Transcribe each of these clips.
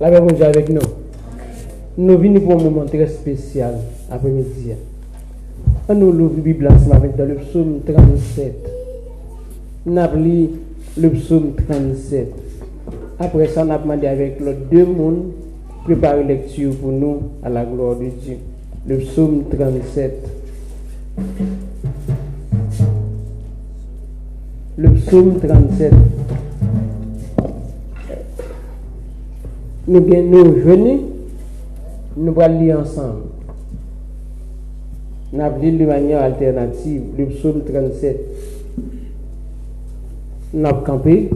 La paix Dieu avec nous. Nous venons pour un moment très spécial après-midi. Nous l'ouvrons la Bible ensemble dans le psaume 37. Nous avons le psaume 37. Après ça, on a demandé avec les deux mondes préparer lecture pour nous à la gloire de Dieu. Le psaume 37. Le psaume 37. Nous bien nous venons, nous allons lire ensemble. Nous allons lire de manière alternative le psaume 37. Nous allons camper.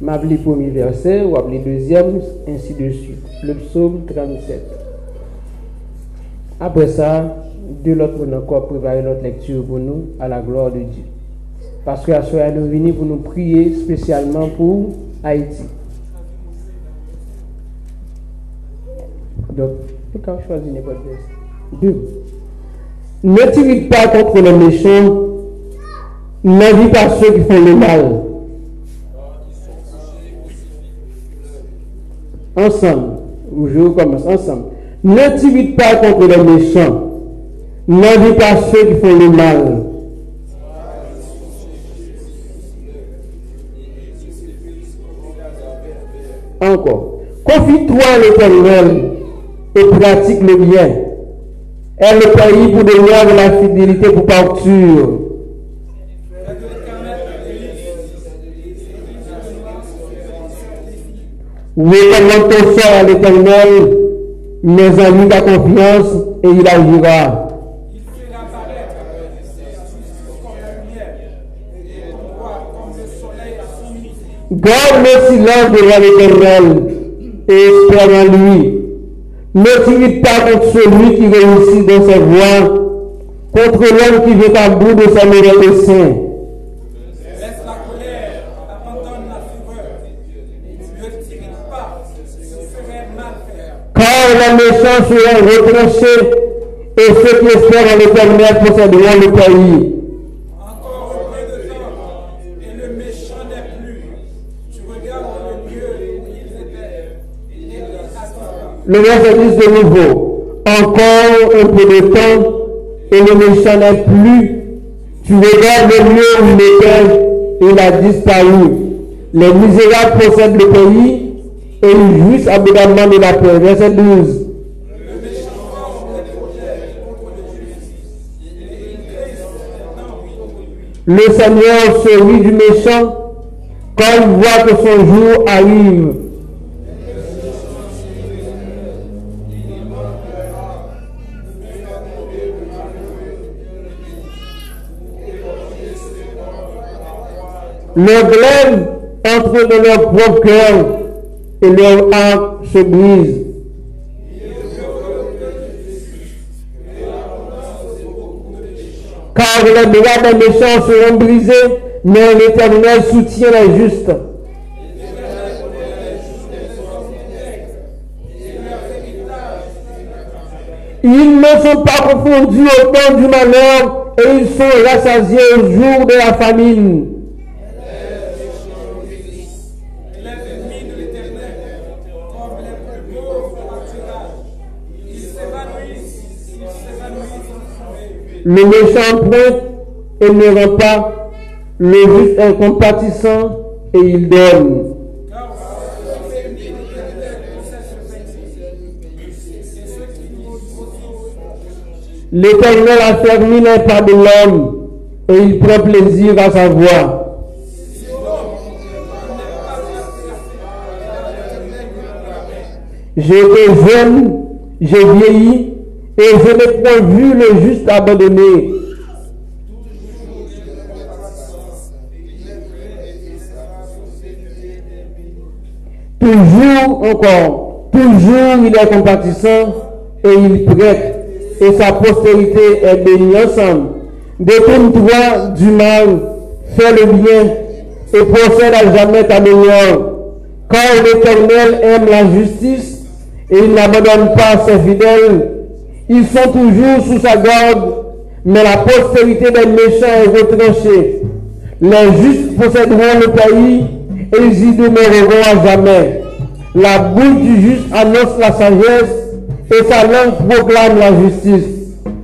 Nous allons lire le premier verset, ou le deuxième, ainsi de suite. Le psaume 37. Après ça, deux autres nous encore préparer notre lecture pour nous à la gloire de Dieu. Parce que à ce nous venons pour nous prier spécialement pour Haïti. Donc, quand n'importe. Ne t'irrite pas contre les méchants, n'invite pas ceux qui font le mal. Ensemble, je commence ensemble. Ne t'irrite pas contre les méchants, n'invite pas ceux qui font le mal. Encore. Confie-toi à l'éternel et pratique le bien. Elle le pays pour de la fidélité pour partir. Oui, comment ton sort à l'éternel, mes amis ta confiance et il agira. Garde le silence devant l'éternel et espère en lui. Ne t'irrite pas contre celui qui réussit dans ses voies, contre l'homme qui veut à bout de sa meilleure dessein. Laisse la colère, abandonne la fureur. Ne t'irrite pas, ce serait mal faire. Car les méchants seront retranchés et ceux qui espèrent en l'éternel posséderont le pays. Le 10 de nouveau. Encore un peu de temps et le méchant n'est plus. Tu regardes le lieu où il était, il a disparu. Les misérables possèdent le pays et ils jouissent abondamment de la paix. Verset 12. Le méchant forme des projets contre le juste, et il crée son Le Seigneur se rit du méchant quand il voit que son jour arrive. Leur glaive entre dans leur propre cœur et leur arc se brise. Car les bras des méchants seront brisés, mais l'éternel soutient les justes. Ils ne sont pas confondus au temps du malheur et ils sont rassasiés au jour de la famine. Le méchant ne rend pas. Le juste est compatissant et il donne. L'éternel a fermé les pas de l'homme et il prend plaisir à sa voix. J'étais jeune, j'ai vieilli et je n'ai point vu le juste abandonné. Toujours encore, toujours il est compatissant et il prête et sa postérité est bénie ensemble. Détourne-toi du mal, fais le bien et procède à jamais ta meilleure. Car l'Éternel aime la justice et il n'abandonne pas ses fidèles. Ils sont toujours sous sa garde, mais la postérité des méchants est retranchée. Les justes posséderont le pays et ils y demeureront à jamais. La bouche du juste annonce la sagesse et sa langue proclame la justice.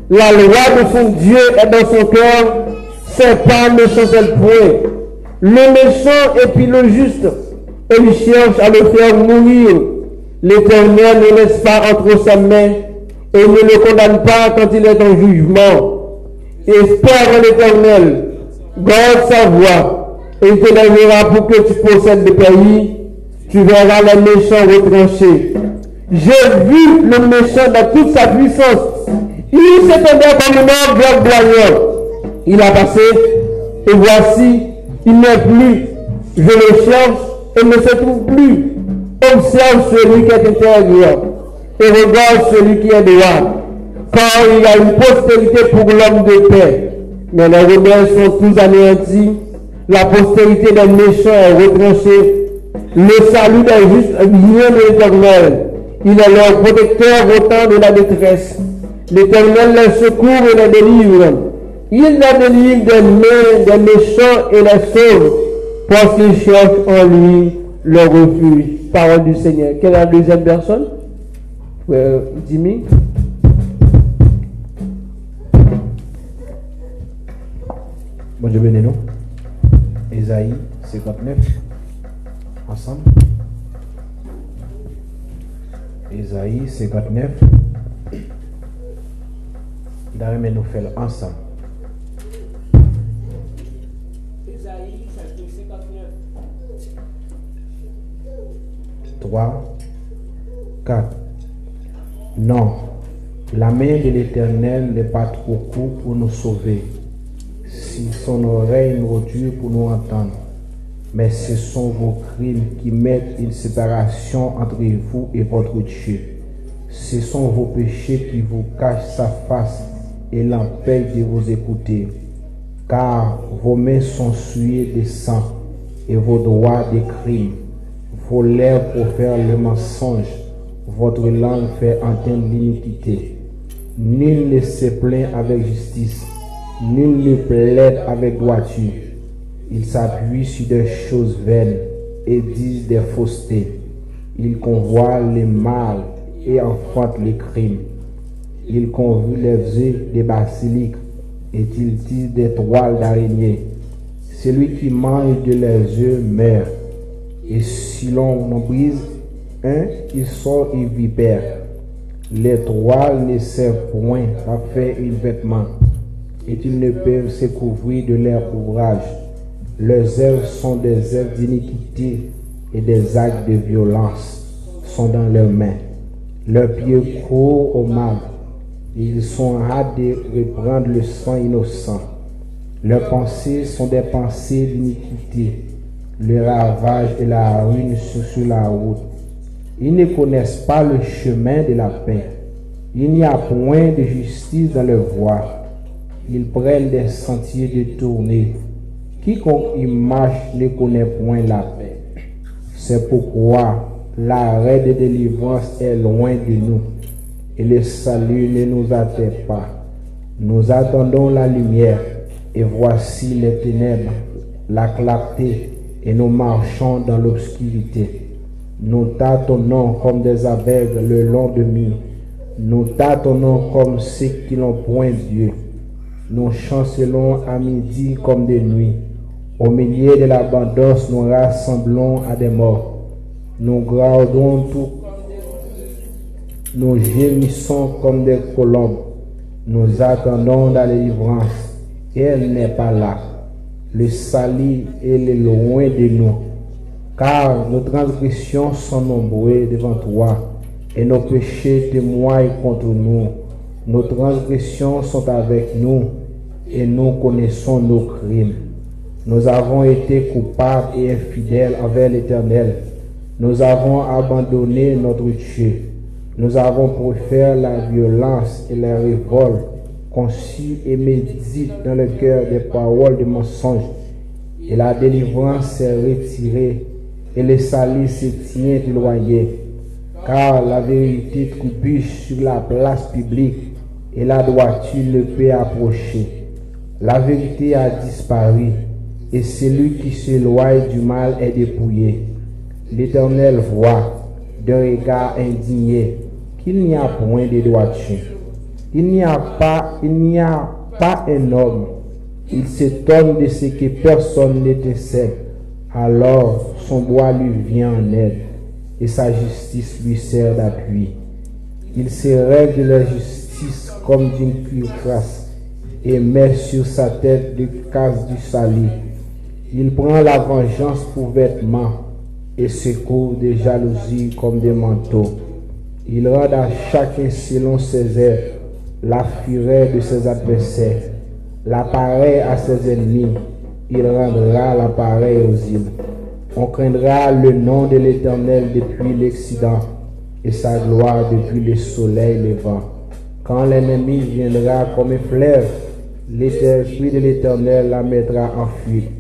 La loi de son Dieu est dans son cœur, ses pas ne chancellent point? Le méchant épie le juste et il cherche à le faire mourir. L'Éternel ne laisse pas entre sa main et ne le condamne pas quand il est en jugement. Espère en l'Éternel, garde sa voix et il te lèvera pour que tu possèdes le pays. Tu verras les méchants retranchés. J'ai vu le méchant dans toute sa puissance. Il s'étendait comme un orgue blagueur. Il a passé et voici, il n'est plus. Je le cherche et ne se trouve plus. Observe celui qui est intérieur et regarde celui qui est dehors. Car il y a une postérité pour l'homme de paix. Mais les rebelles sont tous anéantis. La postérité des méchants est retranchée. Le salut des justes vient de l'éternel. Il est leur protecteur au temps de la détresse. L'éternel les secourt et les délivre. Il les délivre des mains des méchants et les sauve parce qu'ils cherchent en lui le refuge. Parole du Seigneur. Quelle est la deuxième personne? Frère Jimmy? Bon Dieu béni nous. Ésaïe 59. Ensemble. Ésaïe 59. D'ailleurs, nous faisons ensemble. Ésaïe, chapitre 59. 3, 4. Non, la main de l'Éternel n'est pas trop courte pour nous sauver, si son oreille nous dure pour nous entendre. Mais ce sont vos crimes qui mettent une séparation entre vous et votre Dieu. Ce sont vos péchés qui vous cachent sa face et l'empêchent de vous écouter. Car vos mains sont souillées de sang et vos doigts de crimes. Vos lèvres profèrent le mensonge, votre langue fait entendre l'iniquité. Nul ne se plaint avec justice, nul ne plaide avec droiture. Ils s'appuient sur des choses vaines et disent des faussetés. Ils convoient les mal et enfantent les crimes. Ils convoient les œufs des basiliques et ils disent des toiles d'araignée. Celui qui mange de leurs œufs meurt. Et si l'on brise un, il sort et. Les toiles ne servent point à faire un vêtement, et ils ne peuvent se couvrir de leur ouvrage. Leurs œuvres sont des œuvres d'iniquité et des actes de violence sont dans leurs mains. Leurs pieds courent au mal. Ils sont hâte de reprendre le sang innocent. Leurs pensées sont des pensées d'iniquité. Le ravage et la ruine sont sur la route. Ils ne connaissent pas le chemin de la paix. Il n'y a point de justice dans leur voie. Ils prennent des sentiers détournés. Quiconque y marche ne connaît point la paix. C'est pourquoi l'arrêt de délivrance est loin de nous et le salut ne nous attend pas. Nous attendons la lumière et voici les ténèbres, la clarté et nous marchons dans l'obscurité. Nous tâtonnons comme des aveugles le long de nuit. Nous tâtonnons comme ceux qui n'ont point Dieu. Nous chancelons à midi comme de nuit. Au milieu de l'abondance, nous rassemblons à des morts. Nous gardons tout. Nous gémissons comme des colombes. Nous attendons la délivrance. Elle n'est pas là. Le salut est loin de nous. Car nos transgressions sont nombreuses devant toi. Et nos péchés témoignent contre nous. Nos transgressions sont avec nous. Et nous connaissons nos crimes. Nous avons été coupables et infidèles envers l'Éternel. Nous avons abandonné notre Dieu. Nous avons préféré la violence et la révolte, conçu et médite dans le cœur des paroles de mensonge. Et la délivrance s'est retirée et le salut se tient éloigné. Car la vérité trébuche sur la place publique et la droiture ne peut approcher. La vérité a disparu et celui qui s'éloigne du mal est dépouillé. L'Éternel voit d'un regard indigné qu'il n'y a point de droiture. Il n'y a pas, il n'y a pas un homme. Il s'étonne de ce que personne n'étincelle. Alors son bois lui vient en aide et sa justice lui sert d'appui. Il se règle de la justice comme d'une cuirasse et met sur sa tête le casse du salut. Il prend la vengeance pour vêtement et secourt des jalousies comme des manteaux. Il rend à chacun selon ses œuvres la fureur de ses adversaires, l'appareil à ses ennemis. Il rendra l'appareil aux îles. On craindra le nom de l'Éternel depuis l'Occident et sa gloire depuis le soleil levant. Quand l'ennemi viendra comme un fleuve, de l'Éternel la mettra en fuite.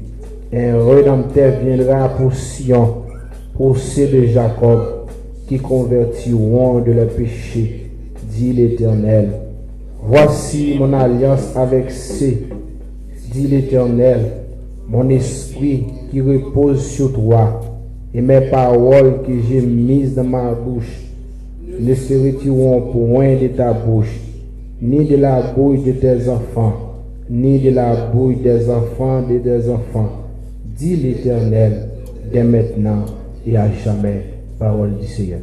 Un rédempteur viendra pour Sion, pour ceux de Jacob, qui convertiront de leurs péchés, dit l'Éternel. Voici mon alliance avec ceux, dit l'Éternel, mon esprit qui repose sur toi, et mes paroles que j'ai mises dans ma bouche ne se retireront point de ta bouche, ni de la bouille de tes enfants, ni de la bouille des enfants de tes enfants, dit l'Éternel, dès maintenant et à jamais. Parole du Seigneur.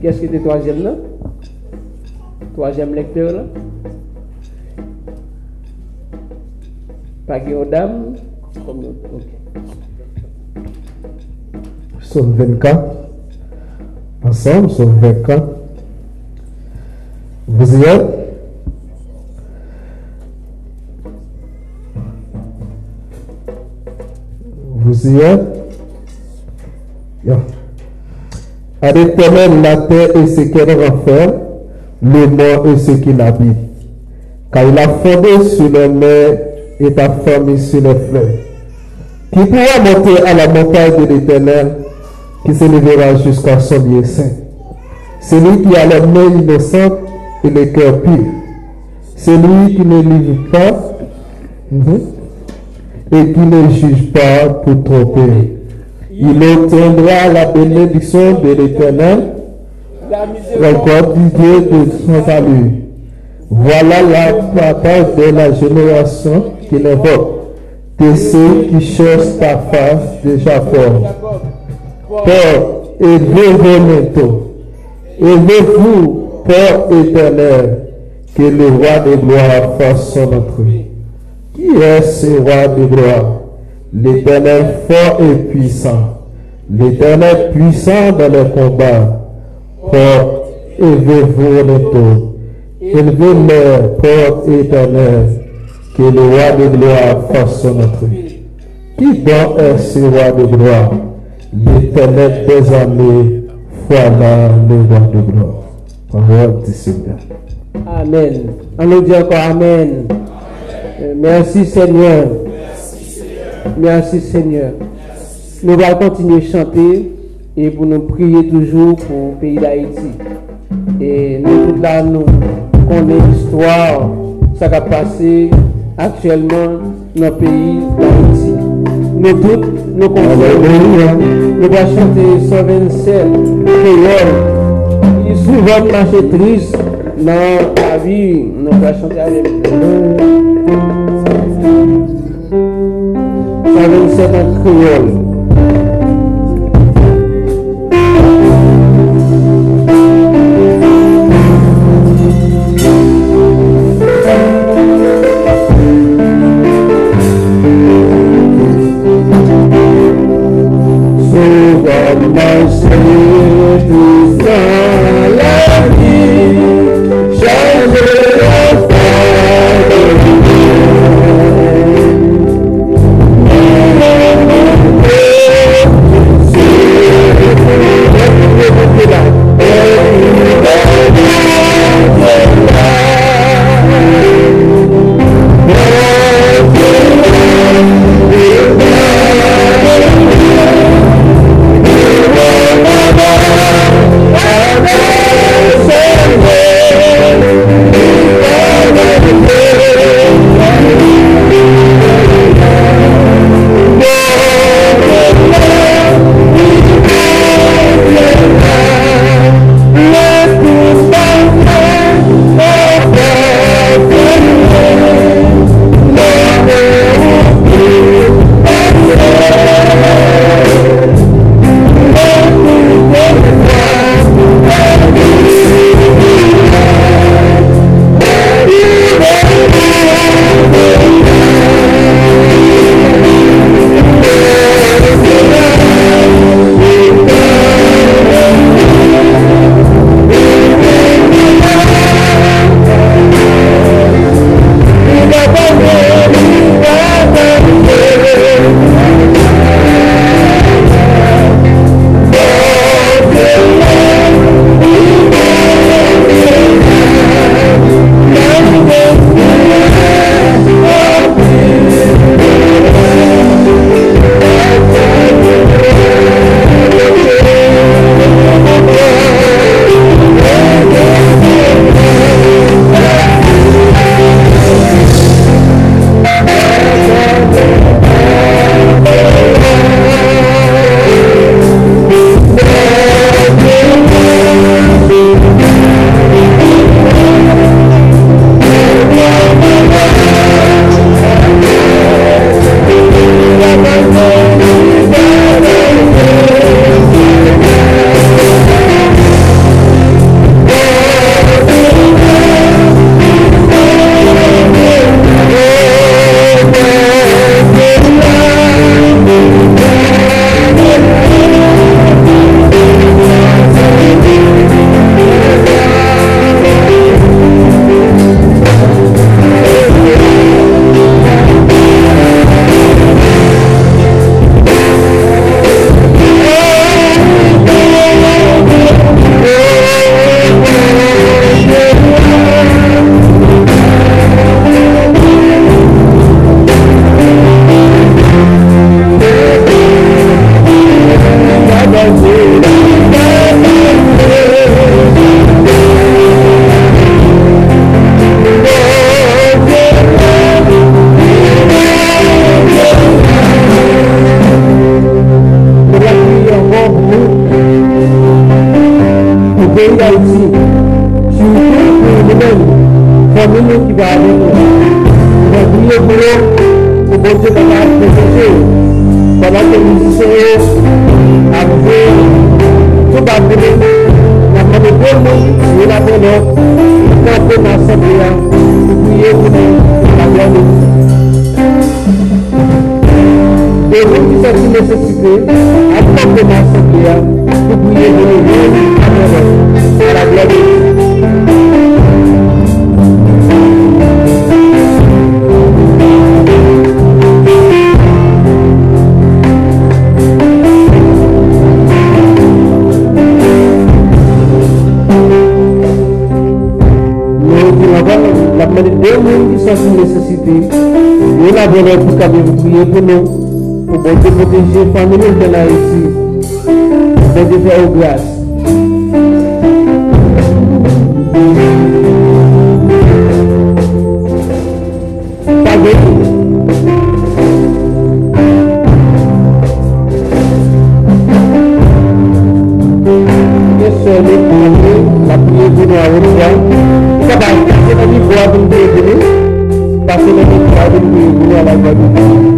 Qu'est-ce que c'est troisième là? Troisième lecteur là? Pas Guillaume dame Ok. Psaume 24. Ensemble, psaume 24. Vous y êtes? Vous y êtes? Bien. À l'éternel la terre et ce qu'elle renferme, le mort et ce qu'il habite. Car il a fondé sur les mers et a formé sur les fleuves. Qui pourra monter à la montagne de l'éternel, qui s'élèvera jusqu'à son lieu saint? Celui qui a les mains innocentes et le cœur pur. Celui qui ne livre pas mhm, et qui ne juge pas pour tromper. Il obtiendra la bénédiction de l'éternel, La gloire du Dieu de son salut. Voilà la partage de la génération qui l'invoque, de ceux qui cherchent ta face de Jacob. Père, élevez-vous bientôt. Élevez-vous, Père éternel, que le roi de gloire fasse son entrée. Qui est ce roi de gloire L'éternel fort et puissant. L'éternel puissant dans les combats. Père, élevez-vous bientôt. Élevez-le, Père éternel, que le roi de gloire fasse son entrée. Qui donc est ce roi de gloire L'éternel des armées, voilà le roi de gloire. Parole du Seigneur. Amen. On nous dit encore Amen. Euh, Merci Seigneur. Merci Seigneur. Nous allons continuer à chanter et pour nous prier toujours pour le pays d'Haïti. Et nous là, nous connaissons l'histoire, ça a passé actuellement dans le pays d'Haïti. Nous tous, nous comprenons. Nous allons chanter 127 créoles. Il est souvent marché triste dans la vie. Nous allons chanter avec 127 en créole. Marché nous sommes dans l'assemblée, nous prions pour nous, la gloire de Dieu. Et vous qui sont une nécessité, après dans une nécessité. Et la bonne pour qu'elle vous prier pour nous, pour bon Dieu protéger les familles de la Haïti. Bon Dieu faire grâce. Thank you. Seul la prière pour nous à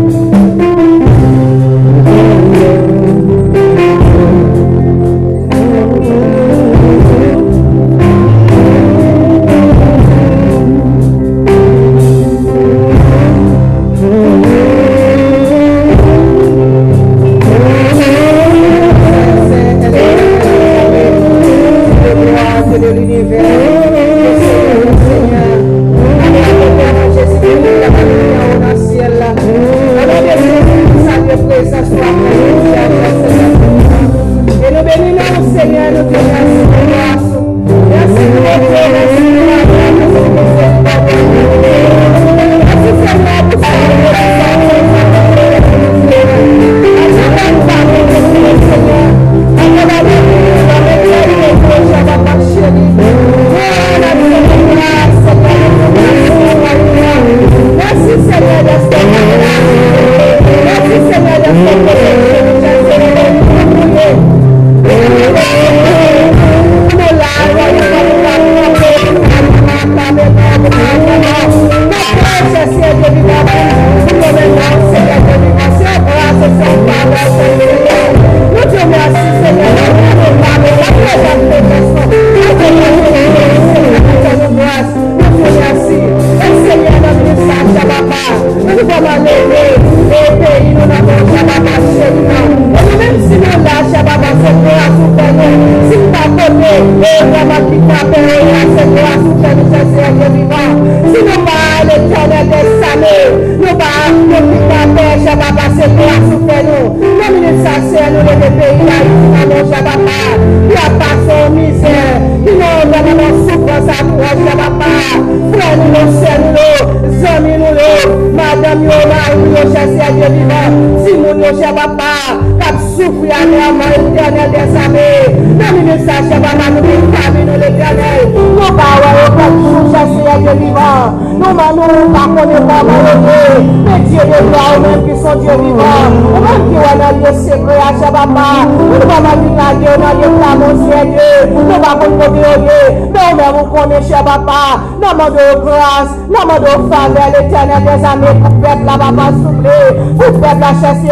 mando grâce, nous mando faveur, l'éternel des amis, pour peuple là-bas pas souffler, pour peuple la chasse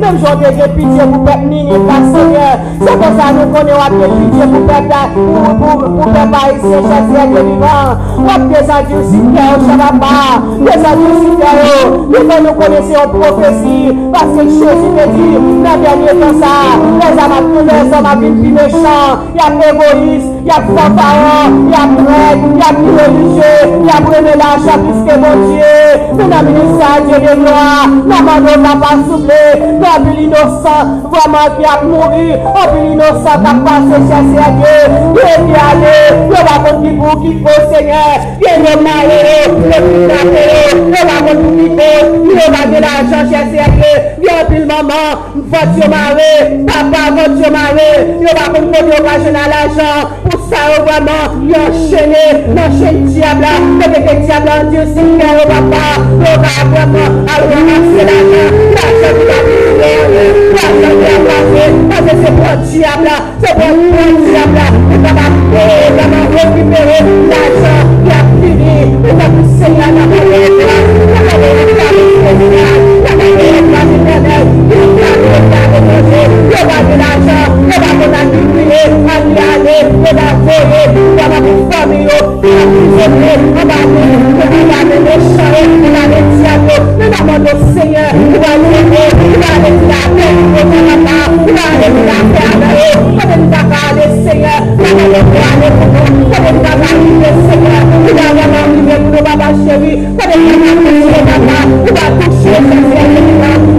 même j'en ai pitié pour peuple mini, pas Seigneur. C'est pour ça que nous connaissons à pitié pour peuple, pour, pour, pour peuple haïtien, chasse vivant. On des adieux si au Shabbat, des adieux si nous nous connaissons en prophétie, parce que Jésus me dit, dans le dernier temps ça, les hommes tous les hommes à vivre plus méchants, il y a égoïste, yap san paran, yap red, yap irelije, yap reme la chapiske bon die, men amini sa jere noa, nan manon nan pa souple, nan bil inosan, vwaman ki ap mouri, an bil inosan tak pase chase ade, geni ale, yo bakon ki pou ki pou seye, geni mare, le pita kere, yo bakon ki pou ki, yo bakon la chase ade, yon pil maman, vwot yo mare, papa vwot yo mare, yo bakon kote yo kache nan la chan, marée, papa, voiture marée. Nous avons côté occasional l'argent. Pour ça, vraiment, il a enchaîné, l'enchaîne diable, le bébé diable, Dieu, c'est clair, papa. Nous avons vraiment, alors ramasser l'argent, l'argent qui a pris, l'argent qui a passé, parce que c'est pour le diable, c'est pour le diable, et ça va vraiment récupérer l'argent qui a fini, et ça va Seigneur, dans la la la vie, Seigneur. Ou ba touche, se se se se la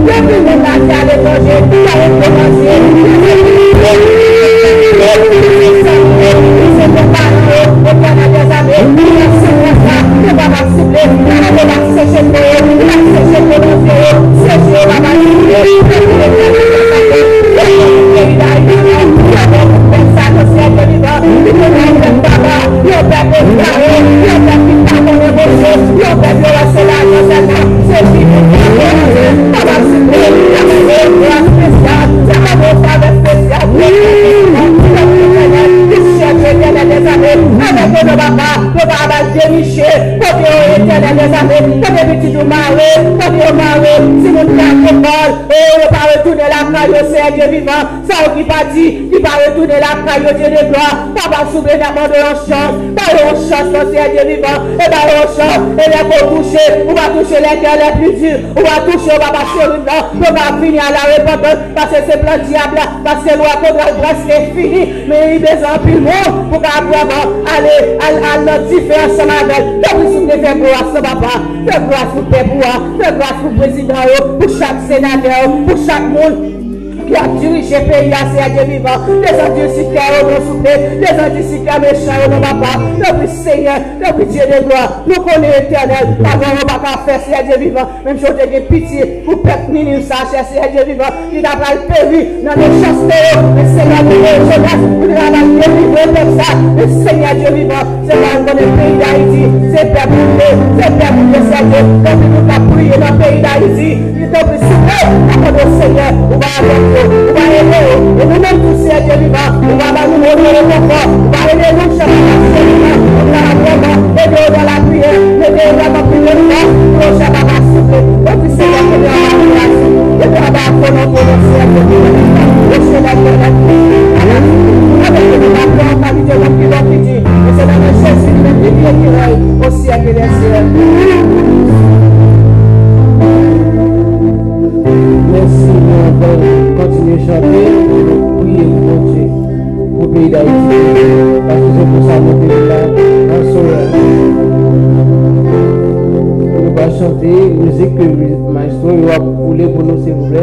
Papa, yo Dieu de gloire, Papa, souverain d'abord de l'enchance, par une chance, mon Seigneur Dieu vivant, et par une chance, et les pour toucher, on va toucher les cœurs les plus durs, on va toucher, on va passer au nord, on va finir à la repentance, parce que c'est plein diable, parce que loi contre la grâce est finie, mais il besoin plus long pour pouvoir aller à la différence avec. Donc, si vous voulez faire gloire, ce papa, faire gloire pour tes pouvoirs, faire gloire pour le président, pour chaque sénateur, pour chaque monde, qui a dirigé le pays à ces Dieu vivant. Les antiques qui ont dans souper, les antiques qui méchants dans ma papa. Notre Seigneur, notre Dieu de gloire, nous connaissons l'éternel. Avant, on va pas faire ces Dieu vivant. Même si on a pitié pour peuple minime, ça, cher ces Dieu vivant, qui n'a pas le péri dans les chasses de. Mais Seigneur, nous sommes jeunesse, nous n'a pas le délivrer comme ça. Le Seigneur Dieu vivant, c'est là dans le pays d'Haïti. C'est peuple, c'est peuple de Seigneur. Donc, nous, avons prié dans le pays d'Haïti. Então ensinei aquele Senhor, o Barabéu, o Muzik maestro yo ap poule pou nou se pouple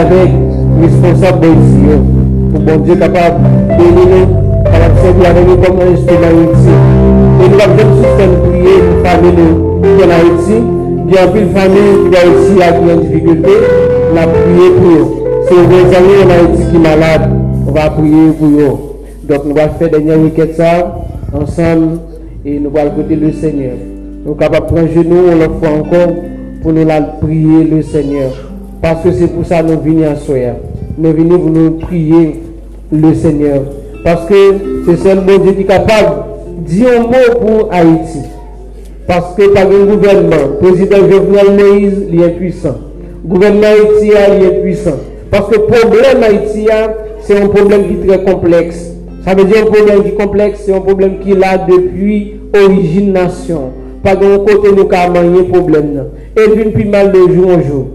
avec responsable ici. Pour bon Dieu capable de nous, capable de servir avec nous comme un instrument ici. Et nous avons tous fait prier une famille qui est en Haïti. Il y a une famille qui est ici avec une difficulté. On a prié pour eux. Vous avez amis en Haïti qui sont malades, on va prier pour eux. Donc nous allons faire dernier week-end ça ensemble et nous allons écouter le Seigneur. Nous sommes capables de prendre genoux, on le fait encore pour nous la prier le Seigneur. Parce que c'est pour ça que nous venons à soir. Nous venons pour nous prier le Seigneur. Parce que c'est seul bon Dieu qui est capable de dire un mot pour Haïti. Parce que par un gouvernement, le président Jovenel Moïse, il est puissant. Le gouvernement haïtien, il est puissant. Parce que le problème haïtien, c'est un problème qui est très complexe. Ça veut dire un problème qui est complexe, c'est un problème qui est là depuis origine nation. Pas de côté nous avons un problème. Et vient plus mal de jour en jour.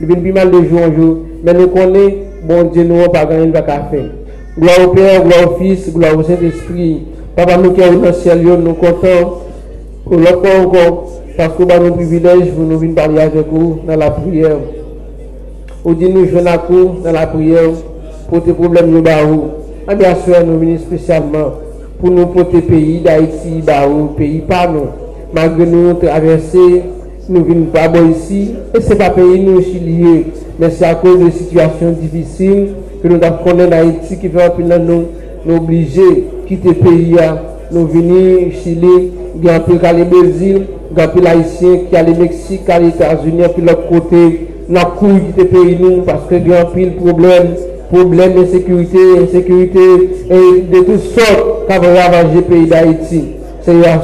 Il vient plus mal de jour en jour. Mais nous connaissons, bon Dieu, nous n'avons pas gagné de faire. Gloire au Père, gloire au Fils, gloire au Saint-Esprit. Papa, nous qui sommes dans le ciel, nous sommes contents. Pour l'autre encore, parce que nous avons privilège, vous nous venez parler avec vous dans la prière. Ou dit nous jouons à coup dans la prière pour tes problèmes nous barou. Ah bien sûr, nous venons spécialement pour nous porter pays d'Haïti, barou, pays par nous. Malgré nous traverser, nous venons pas ici, et ce n'est pas pays nous liés, mais c'est à cause de situations difficiles que nous avons en Haïti qui fait que nous nous obligés quitter le pays, nous venons Chili, il y a le Brésil, il y a l'Haïtien qui a le Mexique, les États-Unis, puis l'autre côté, nous avons quitter le pays nous parce qu'il y a un pile problème problème de sécurité, insécurité et de toutes sortes qui ont ravagé le pays d'Haïti. C'est à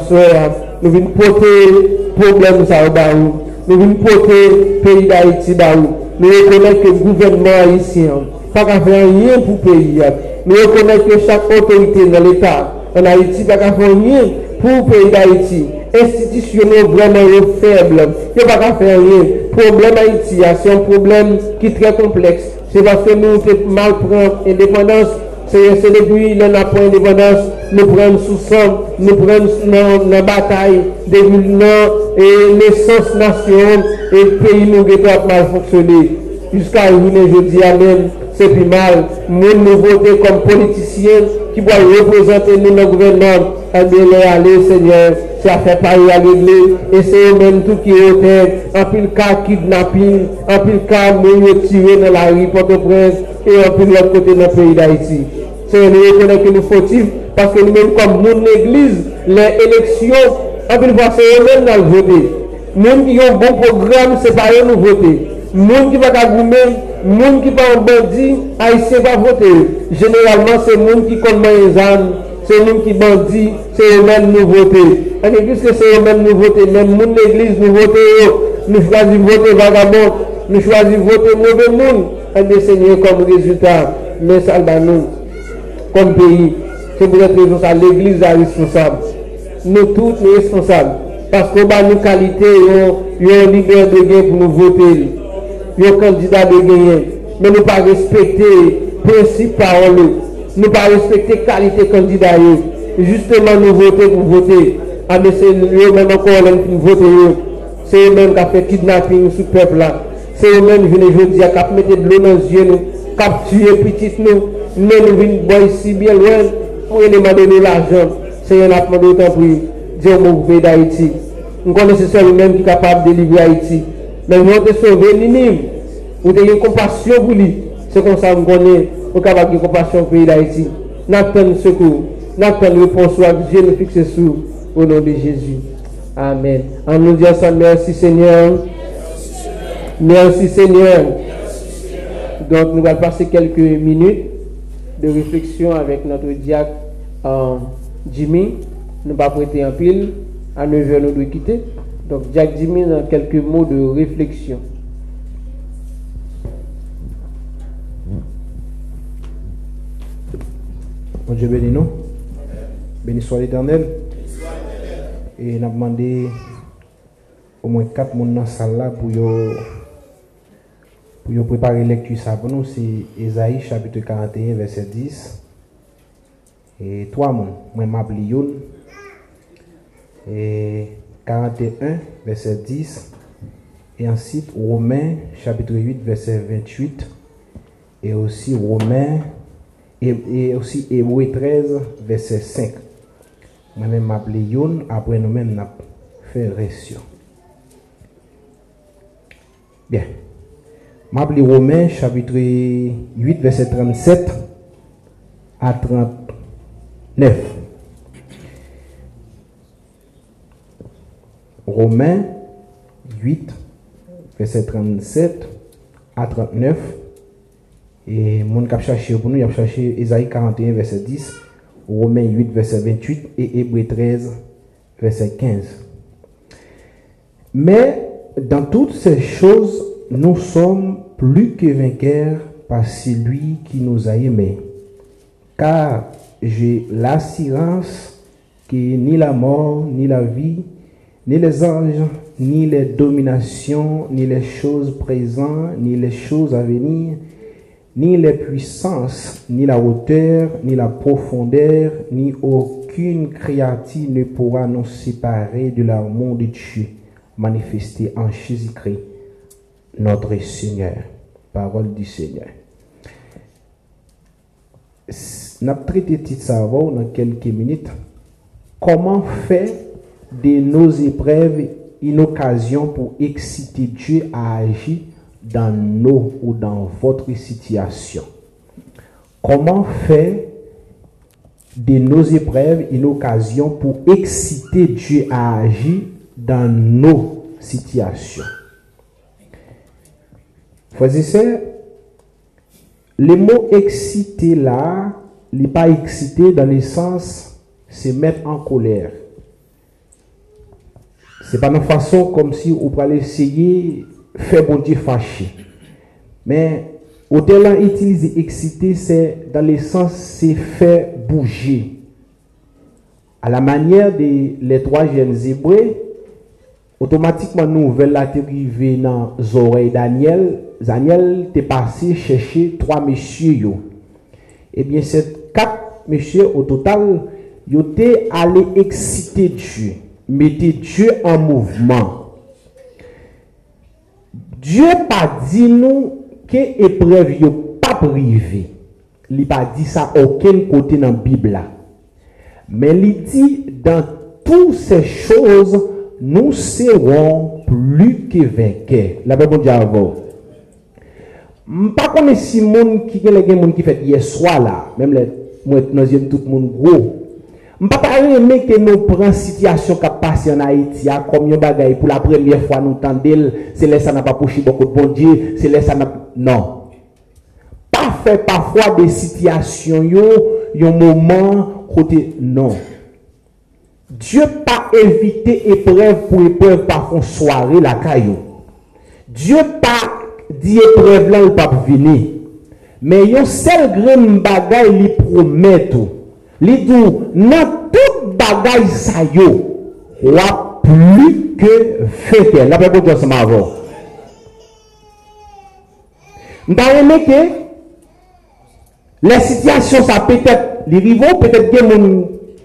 nous venons porter problem sa ou ba ou. Nou vin pote peyi da iti ba ou. Nou rekonek ke gouvenman Haitien, pa ka fè anyen pou peyi ya. Nou rekonek ke chak otorite nan l'Etat, an Haiti pa ka fè anyen pou peyi da iti. Institusyonou vremen yo feble, yo pa ka fè anyen. Problem Haiti ya, se yon problem ki tre kompleks. Se baske nou te mal pran indépendance, C'est depuis qu'on a pris l'indépendance, nous prenons sous sang, nous prenons la bataille, depuis et naissance nation et le pays nous a mal fonctionné. Jusqu'à aujourd'hui, même, c'est plus mal. Nous nous votons comme politiciens qui doivent représenter nous le gouvernement. Aller, Seigneur, c'est à faire pareil à l'église. Et c'est eux-mêmes tout qui est au. En plus, cas kidnapping, en plus, cas nous tirés dans la rue Port-au-Prince et en plus, l'autre côté dans le pays d'Haïti. C'est nous reconnaître que nous fautifs parce que nous-mêmes, comme nous, l'église, les élections, en plus, c'est eux-mêmes dans voter. Nous qui ont un bon programme, c'est pas eux nous voter. Moun qui va goumer, moun qui va en bandit, haïtien va voter. Généralement, c'est moun qui connaît les âmes, c'est moun qui bandit, c'est eux-mêmes nous voter. Et puisque c'est eux-mêmes nous voter, même moun l'église nous voter, nous choisissons voter vagabond, nous choisissons voter mauvais monde. Et bien, Seigneur, comme résultat, mais ça nous, comme pays. C'est pour cette raison que l'Église est responsable. Nous tous, nous responsables. Parce qu'on a nos qualités, il y a un leader de gain pour nous voter. Il y a un candidat de gain. Mais nous ne pas respecter principe parole. Nous ne pas respecter qualité candidat. Justement, nous voter pour voter. Ah, mais c'est eux-mêmes encore qui votent. C'est eux-mêmes qui ont fait kidnapping sous le peuple là. C'est eux-mêmes, je ne veux dire, qui ont mis de l'eau dans les yeux, qui ont tué petit nous. Nous venons boire ici bien loin pour les donner l'argent. C'est un appel d'autant pour dire au pays d'Haïti. Nous connaissons ceux même qui sont capables de délivrer Haïti. Mais nous avons sauvé Ninive. Nous avons compassion pour lui. C'est comme ça que nous connaissons. Nous avons capable compassion pour le pays d'Haïti. Nous attendons secours. Nous attendons réponse à Dieu nous sur au nom de Jésus. Amen. En nous disant merci Seigneur. Merci Seigneur. Donc nous allons passer quelques minutes de réflexion avec notre diacre euh, Jimmy. Nous pas prêter un pile. À 9h, nous devons quitter. Donc, Jack Jimmy, dans quelques mots de réflexion. Bon Dieu béni nous. Béni soit l'éternel. Et on a demandé au moins quatre personnes dans la salle pour yo, pour préparer lecture ça pour nous. C'est Esaïe chapitre 41 verset 10. Et trois moun, moi m'appelle. Et 41, verset 10. Et ensuite, Romains, chapitre 8, verset 28. Et aussi Romains, et, aussi Hébreu 13, verset 5. Moi-même m'appelle après nous-mêmes, n'a fait. Bien. M'appelle Romains, chapitre 8, verset 37 à 39. Romains 8, verset 37 à 39. Et mon cap cherché pour nous, il a cherché Isaïe 41, verset 10, Romains 8, verset 28 et Hébreu 13, verset 15. Mais dans toutes ces choses, nous sommes plus que vainqueurs par celui qui nous a aimés. Car j'ai l'assurance que ni la mort, ni la vie, ni les anges, ni les dominations, ni les choses présentes, ni les choses à venir, ni les puissances, ni la hauteur, ni la profondeur, ni aucune créature ne pourra nous séparer de l'amour de Dieu manifesté en Jésus-Christ, notre Seigneur. Parole du Seigneur. Traité dans quelques minutes. Comment faire de nos épreuves une occasion pour exciter Dieu à agir dans nos ou dans votre situation? Comment faire de nos épreuves une occasion pour exciter Dieu à agir dans nos situations? Frères et sœurs, le mot exciter là, n'est pas excité dans le sens se mettre en colère. C'est pas une façon comme si on pourrait essayer faire bon Dieu fâché. Mais au-delà utiliser excité, c'est dans le sens c'est faire bouger. À la manière des les trois jeunes hébreux, automatiquement nous la arriver dans les oreilles Daniel. Zaniel te pase chèche 3 mesye yo. Ebyen, se 4 mesye o total, yo te ale eksite Diyo. Mete Diyo an mouvman. Diyo pa di nou ke eprev yo pa prive. Li pa di sa oken kote nan Bibla. Men li di, dan tou se chouz, nou serons plus que vainqueurs. La Bible dit avant. Pas comme si les gens qui fait hier soir là, même les moi tout le monde gros. Je ne peux pas aimer que nous prenions situation qui passe en Haïti, comme un bagaille pour la première fois nous entendons, c'est là ça n'a pas poussé beaucoup de bon Dieu, c'est là ça n'a non. Fait parfois des situations yo, un moment côté non. Dieu pas évité épreuve pour épreuve par une soirée la caillou. Dieu pas dit épreuve là ou pas venir. Mais yon seul grand bagaille lui promet tout. Li dou, nan tout bagay sa yo, wap plus que feke. La pe kou se ma avon. Mta reme ke, la sityasyon sa petet li rivo, petet gen moun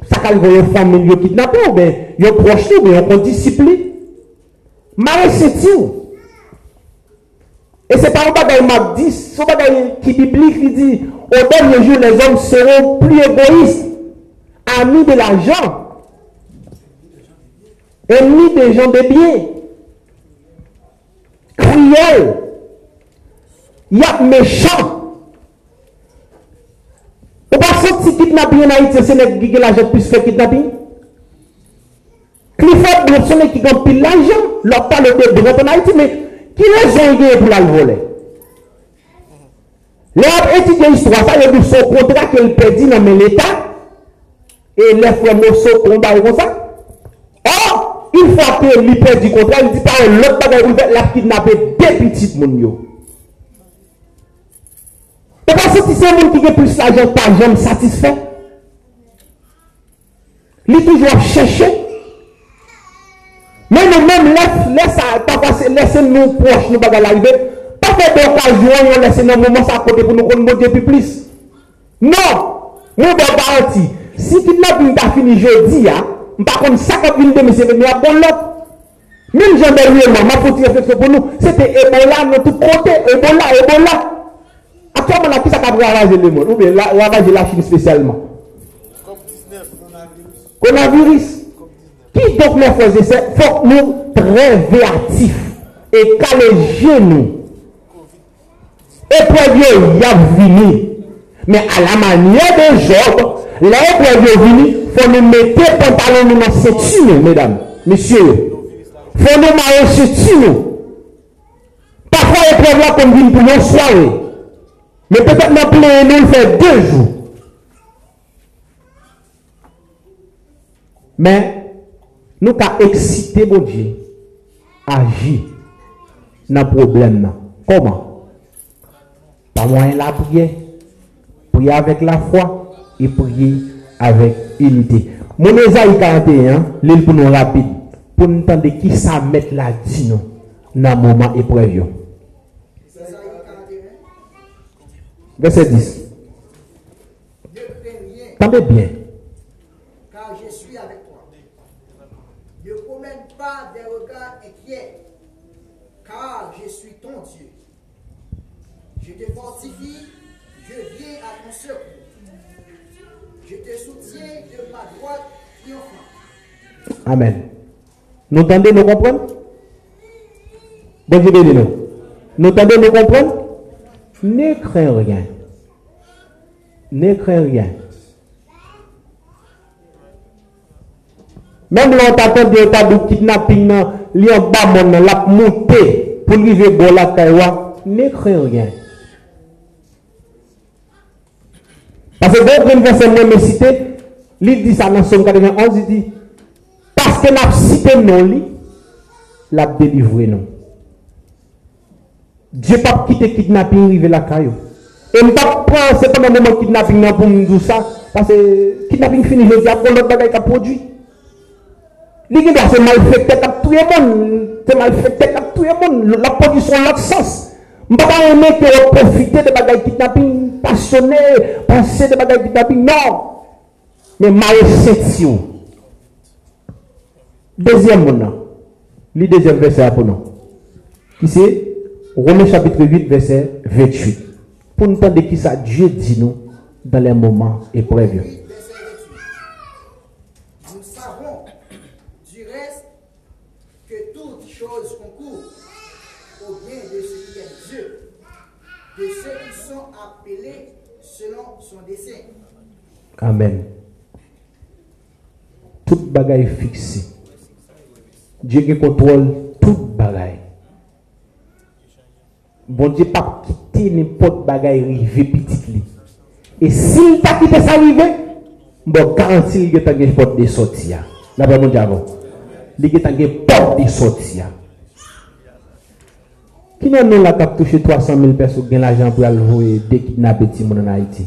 sakal vo yo famil yo kidnapè ou ben, yo proche ou ben, yo kon disipli. Mare se ti ou. Et c'est pas un bagay m'a dit, c'est bagay qui biblique qui dit, au dernier jour, les hommes seront plus égoïstes, amis de l'argent, ennemis des gens de bien, cruels, il y a méchants. On pas sortir kidnapping en Haïti, c'est les qui l'argent plus fait kidnapping. Clifford Bresson qui gagne l'argent, leur parle de droit en Haïti, mais qui les a pour la voler? Les étudiants l'histoire, ça veut dire son contrat qu'il perdit dans l'État et les frères morceaux combat comme ça. Or, une fois que lui perd du contrat, il dit pas l'autre bagage, il la kidnapper deux petites moun Et parce que c'est un monde qui a plus l'argent, pas jamais satisfait. Il toujours Men nou men lese nou proche nou bagay la rive, pa fè de okajyon yon lese nan mouman sa kote pou nou kon moun depi plis. Non, nou bon garanti, si ki nop yon ta fini jodi ya, mpa kon sakap yon demi se veni ap bon lop. Mil jan bel yon man, ma foti refleksyon pou nou, se te ebola nou tout kote, ebola, ebola. Aktyaman la ki sa kap ravaje le moun, ou be ravaje la chine spesyalman. Konavirus. Konavirus. Ki dok mè fòzè se, fòk nou preveatif. E kaleje nou. E prevye yav vini. Mè a la manye de jòb, la e prevye vini, fò nou mette pantalon nou nan seti nou, mèdam, misye. Fò nou manye seti nou. Parfwa e prevye kon vini pou nou soare. Mè petèk nan pleye nou fè dè jou. Mè, nous avons excité mon Dieu, agir dans le problème. Comment? Par moyen la prière, prier avec la foi et prier avec unité. Mon Esaïe 41, l'île pour nous rapide, pour nous entendre qui ça met la dit dans le moment épreuve. Verset 10. Ne crains rien, Tendez bien. car je suis avec toi. Ne promène pas des regards inquiets, car je suis ton Dieu. Je te fortifie, je viens à ton secours. Je te soutiens de ma droite. Amen. Nous entendez, nous comprenons? Bon Dieu bénis nous. Nous entendez, nous comprenons? Ne crains rien. Ne crains rien. Même là, on t'attend de kidnapping, li en mon, la monter pour arriver bon la kaiwa. Ne crains rien. Parce que dans le verset moi me cité, il dit ça dans Somme 91, il dit, parce que n'a cité non li, l'a délivré non. Dieu pas quitter kidnapping arriver la caillou. Et me pas prendre c'est pas un moment kidnapping pour me dire ça parce que kidnapping fini je dis après l'autre bagaille qu'a produit. Li gen c'est malfaiteur qu'a tout le monde, c'est malfaiteur qu'a tout le monde, la production sens. Je ne pas aimer que profiter de bagaille kidnapping, passionné, passer de bagaille kidnapping, non. Mais ma réception. Deuxième moment, le deuxième verset pour nous. Qui c'est? Romains chapitre 8, verset 28. Pour nous entendre qui ça Dieu dit nous dans les moments épreuves. 8, verset 28. Nous savons du reste que toutes choses concourent au bien de ceux qui aiment Dieu, de ceux qui sont appelés selon son dessein. Amen. Toute bagaille fixée. Dieu qui contrôle toute bagaille. Bon Dieu pas quitter n'importe bagaille rivé petit. Et s'il t'a quitté ça rivé, bon garantie il y a une porte de sortie. Là bas mon avant. Il porte de sortie. Qui n'a la cap touché 300 000 personnes qui ont l'argent pour aller jouer des monde en Haïti?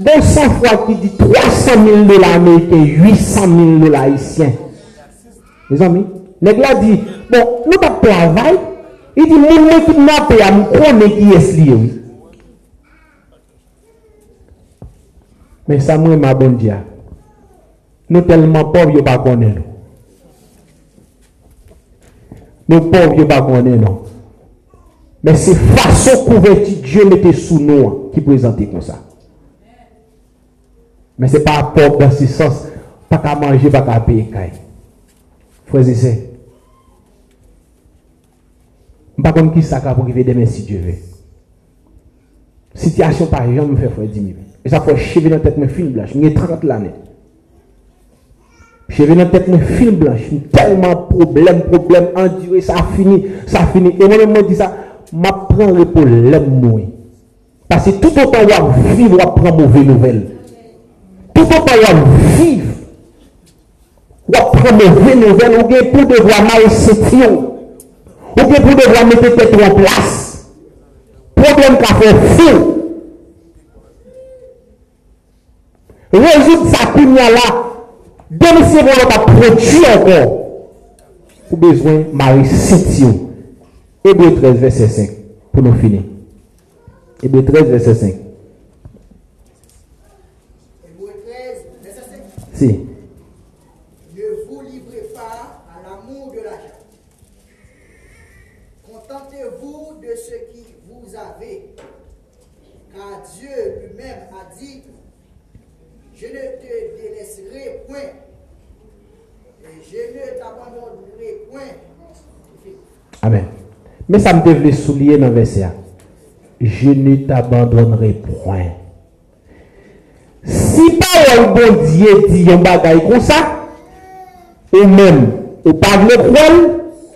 Bon, 100 fois qui dit 300 000 dollars américains, 800 000 dollars haïtiens. Mes amis, les gars dit, bon, nous pas travail. Il dit, nous ne kidnappé, nous connaît qui est lié. Mais ça, moi, ma bonne dia. Nous tellement pauvres, nous ne connaissons pas. Non. Nous pauvres, nous ne connaissons pas. Non. Mais c'est façon couverture Dieu mettait sous nous qui présentait comme ça. Mais ce n'est pas ce sens. Pas qu'à manger, pas qu'à payer. Frères et sœurs. Je ne sais pas qui ça pour arriver demain si Dieu veut. Situation par exemple, me fait frère 10 000. Et ça fait cheveux dans la tête, me film blanche. J'ai 30 l'année. Cheveux dans la tête, me film blanche. Tellement problème, problème, enduré, ça a fini, ça a fini. Et moi-même, je dis ça, je prends le problème. Parce que tout autant on vivre, on mauvaise nouvelle. Tout an payan viv, wap preme ve nouvel, ou gen pou devwa mal setyon, ou gen pou devwa mette tete wap las. Problem ka fe fin. Rejout sa kounya la, demise wala ta produ ankon, ou bezwen mal setyon. Ebe 13 verset 5, pou nou fini. Ebe 13 verset 5. Ne vous livrez pas à l'amour de l'argent. Contentez-vous de ce qui vous avez, car Dieu lui-même a dit, je ne te délaisserai point, et je ne t'abandonnerai point. Amen. Mais ça me devait souligner dans le verset. Je ne t'abandonnerai point. lè ou bon diye di yon bagay kon sa, ou men, ou pa vle kwen,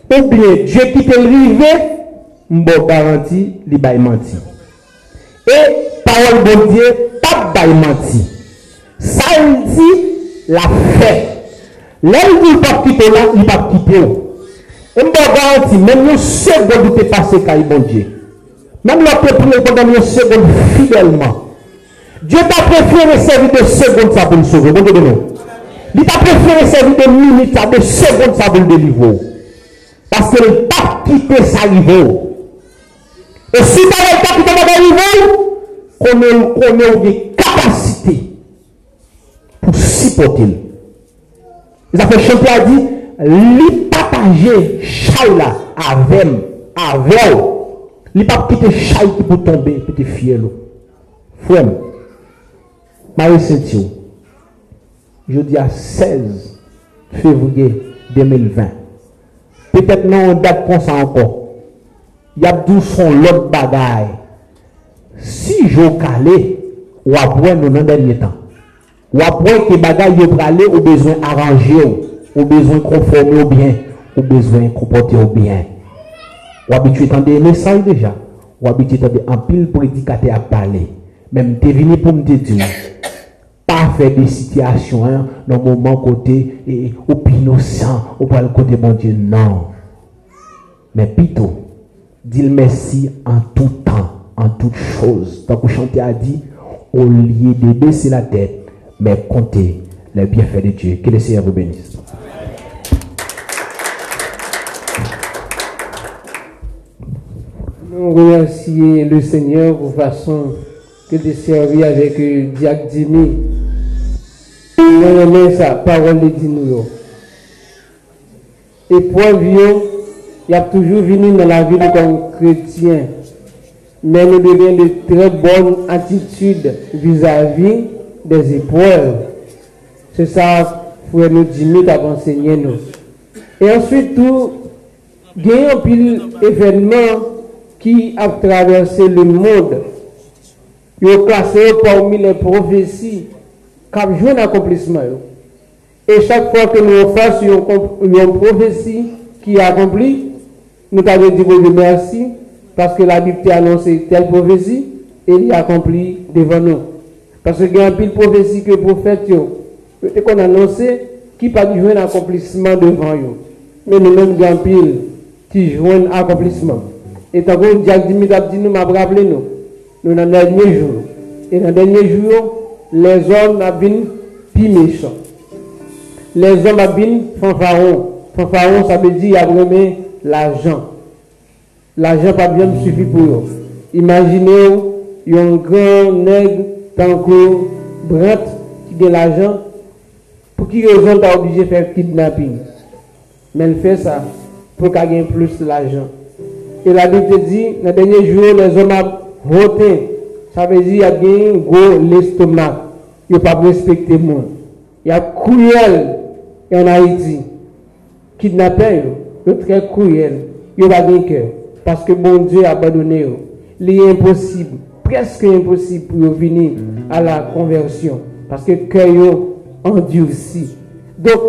ou bien, je ki te rive, mbo garanti li bay manti. E, parol bon diye, pa bay manti. Sa yon di, la fe. Lè yon di pa kite la, li pa kite ou. E mbo garanti, men yon se bon di te pase kay bon diye. Men yon te prie bon dan yon se bon fidelman. Dieu t'a préféré servir de secondes ça pour nous sauver. Bon Dieu nous. Il t'a préféré servir de minutes ça, de secondes ça pour nous délivrer. Parce que le pas quitter sa niveau. Et si tu n'as pas quitté sa niveau, qu'on ait des capacités pour supporter. Il a fait chanter à dire, li partager chal avec avec li pas quitter chal qui peut tomber, te fier. Frère, Marie Saint-Yo, jeudi à 16 février 2020. Peut-être non, on date comme ça encore. Il y a d'où font l'autre bagaille. Si je calais, ou après nous dans dernier temps. Ou après que bagaille yo pralé, ou besoin arranger, ou besoin conformer au bien, ou besoin comporter au bien. Ou habitué des messages déjà. Ou habitué des en pile prédicateur à parler. Même venu pour me dire pas faire des situations hein, dans le moment côté et ou innocent ou pas le côté bon Dieu non. Mais plutôt dis merci en tout temps en toutes choses donc le chanteur a dit au lieu de baisser la tête mais comptez les bienfaits de Dieu. Que le Seigneur vous bénisse. Nous remercions le Seigneur pour façon que de servir avec Diac Dimi. Nous aimons sa parole de nous. Et pour vieux, il a toujours venu dans la vie comme chrétien. Mais nous devons de très bonnes attitudes vis-à-vis des épreuves. C'est ça, frère nous t'a enseigné nous. Et ensuite, tout, il y a un événement qui a traversé le monde. Il est classé parmi les prophéties qui ont un accomplissement. Et chaque fois que nous faisons une prophétie qui est accomplie, nous avons dit merci parce que la Bible a annoncé telle prophétie et il accompli devant nous. Parce qu'il y a un pile prophétie que le prophète peut-être qu'on a annoncé qui pas joué un accomplissement devant nous. Mais nous-mêmes, il y a un pile qui joue un accomplissement. Et tant que Dieu dit nous, m'a rappelé nous. Nous dans le dernier jour. Et dans le dernier jour, les hommes plus méchants. Les hommes bien fanfaron. Fanfaron, ça veut dire qu'il y a vraiment l'argent. L'argent pas bien suffit pour eux. Imaginez, il y a un grand nègre, tant que Brent, qui a l'argent. Pour qui raison t'as obligé de faire kidnapping? Mais il fait ça pour qu'il ait plus d'argent. Et la Bible dit, dans le dernier jour, les hommes ont voté. Ça veut dire qu'il y a un gros l'estomac. Il n'y a pas respecté moi. Il y a cruel en Haïti. Kidnappé, il très cruel. Il n'y a pas de cœur. Parce que bon Dieu a abandonné. Il est impossible, presque impossible pour venir à la conversion. Parce que le cœur endurci. Donc,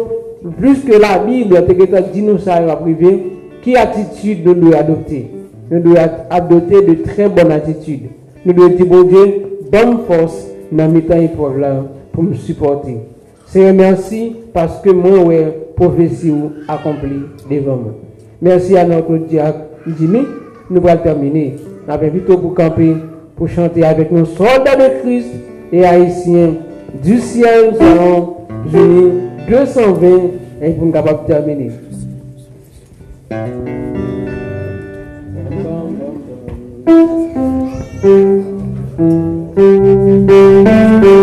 plus que la Bible, dit nous ça à privé, qui attitude nous devons adopter? Nous devons adopter de très bonnes attitudes. Nous devons dire, bon Dieu, bonne force dans mes temps épreuves là pour me supporter. Seigneur, merci parce que moi, ouais, prophétie accomplie devant moi. Merci à notre diacre Jimmy. Nous allons terminer. Nous avons plutôt pour camper, pour chanter avec nos soldats de Christ et haïtiens du ciel. Nous allons venir 220 et pour nous capables de terminer. Thank you.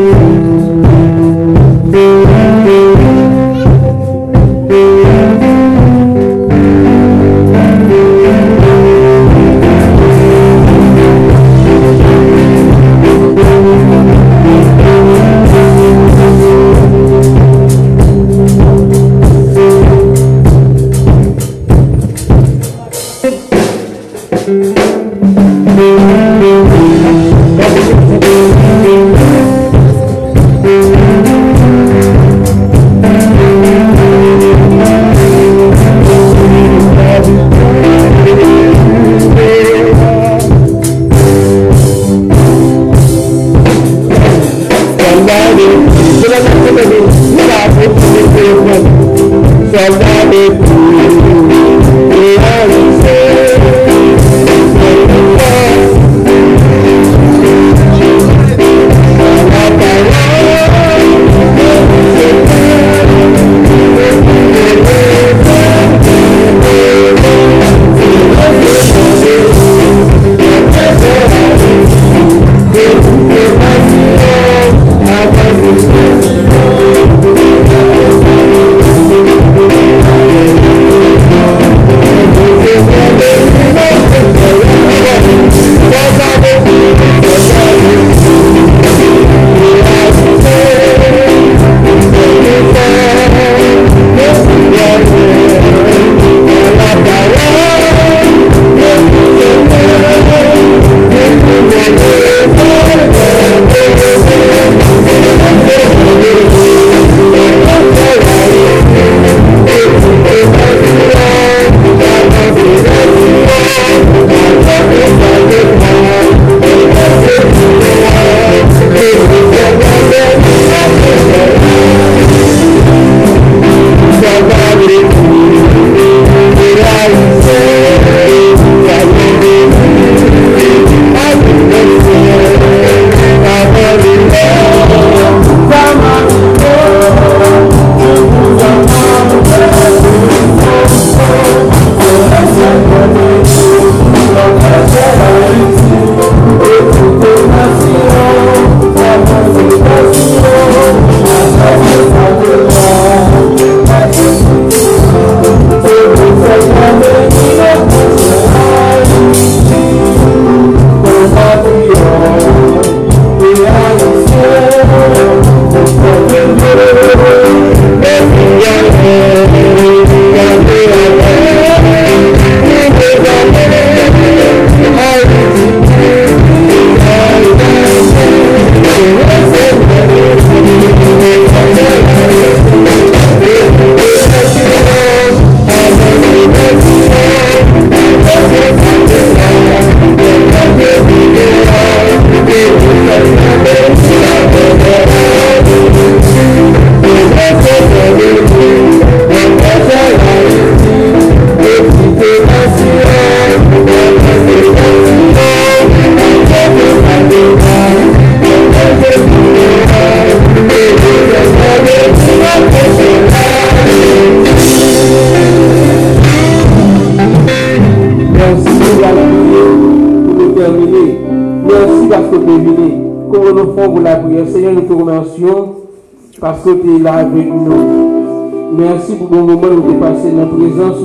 Là avec nous. Merci pour le moment où tu es passé la présence.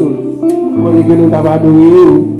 T'avons adoré.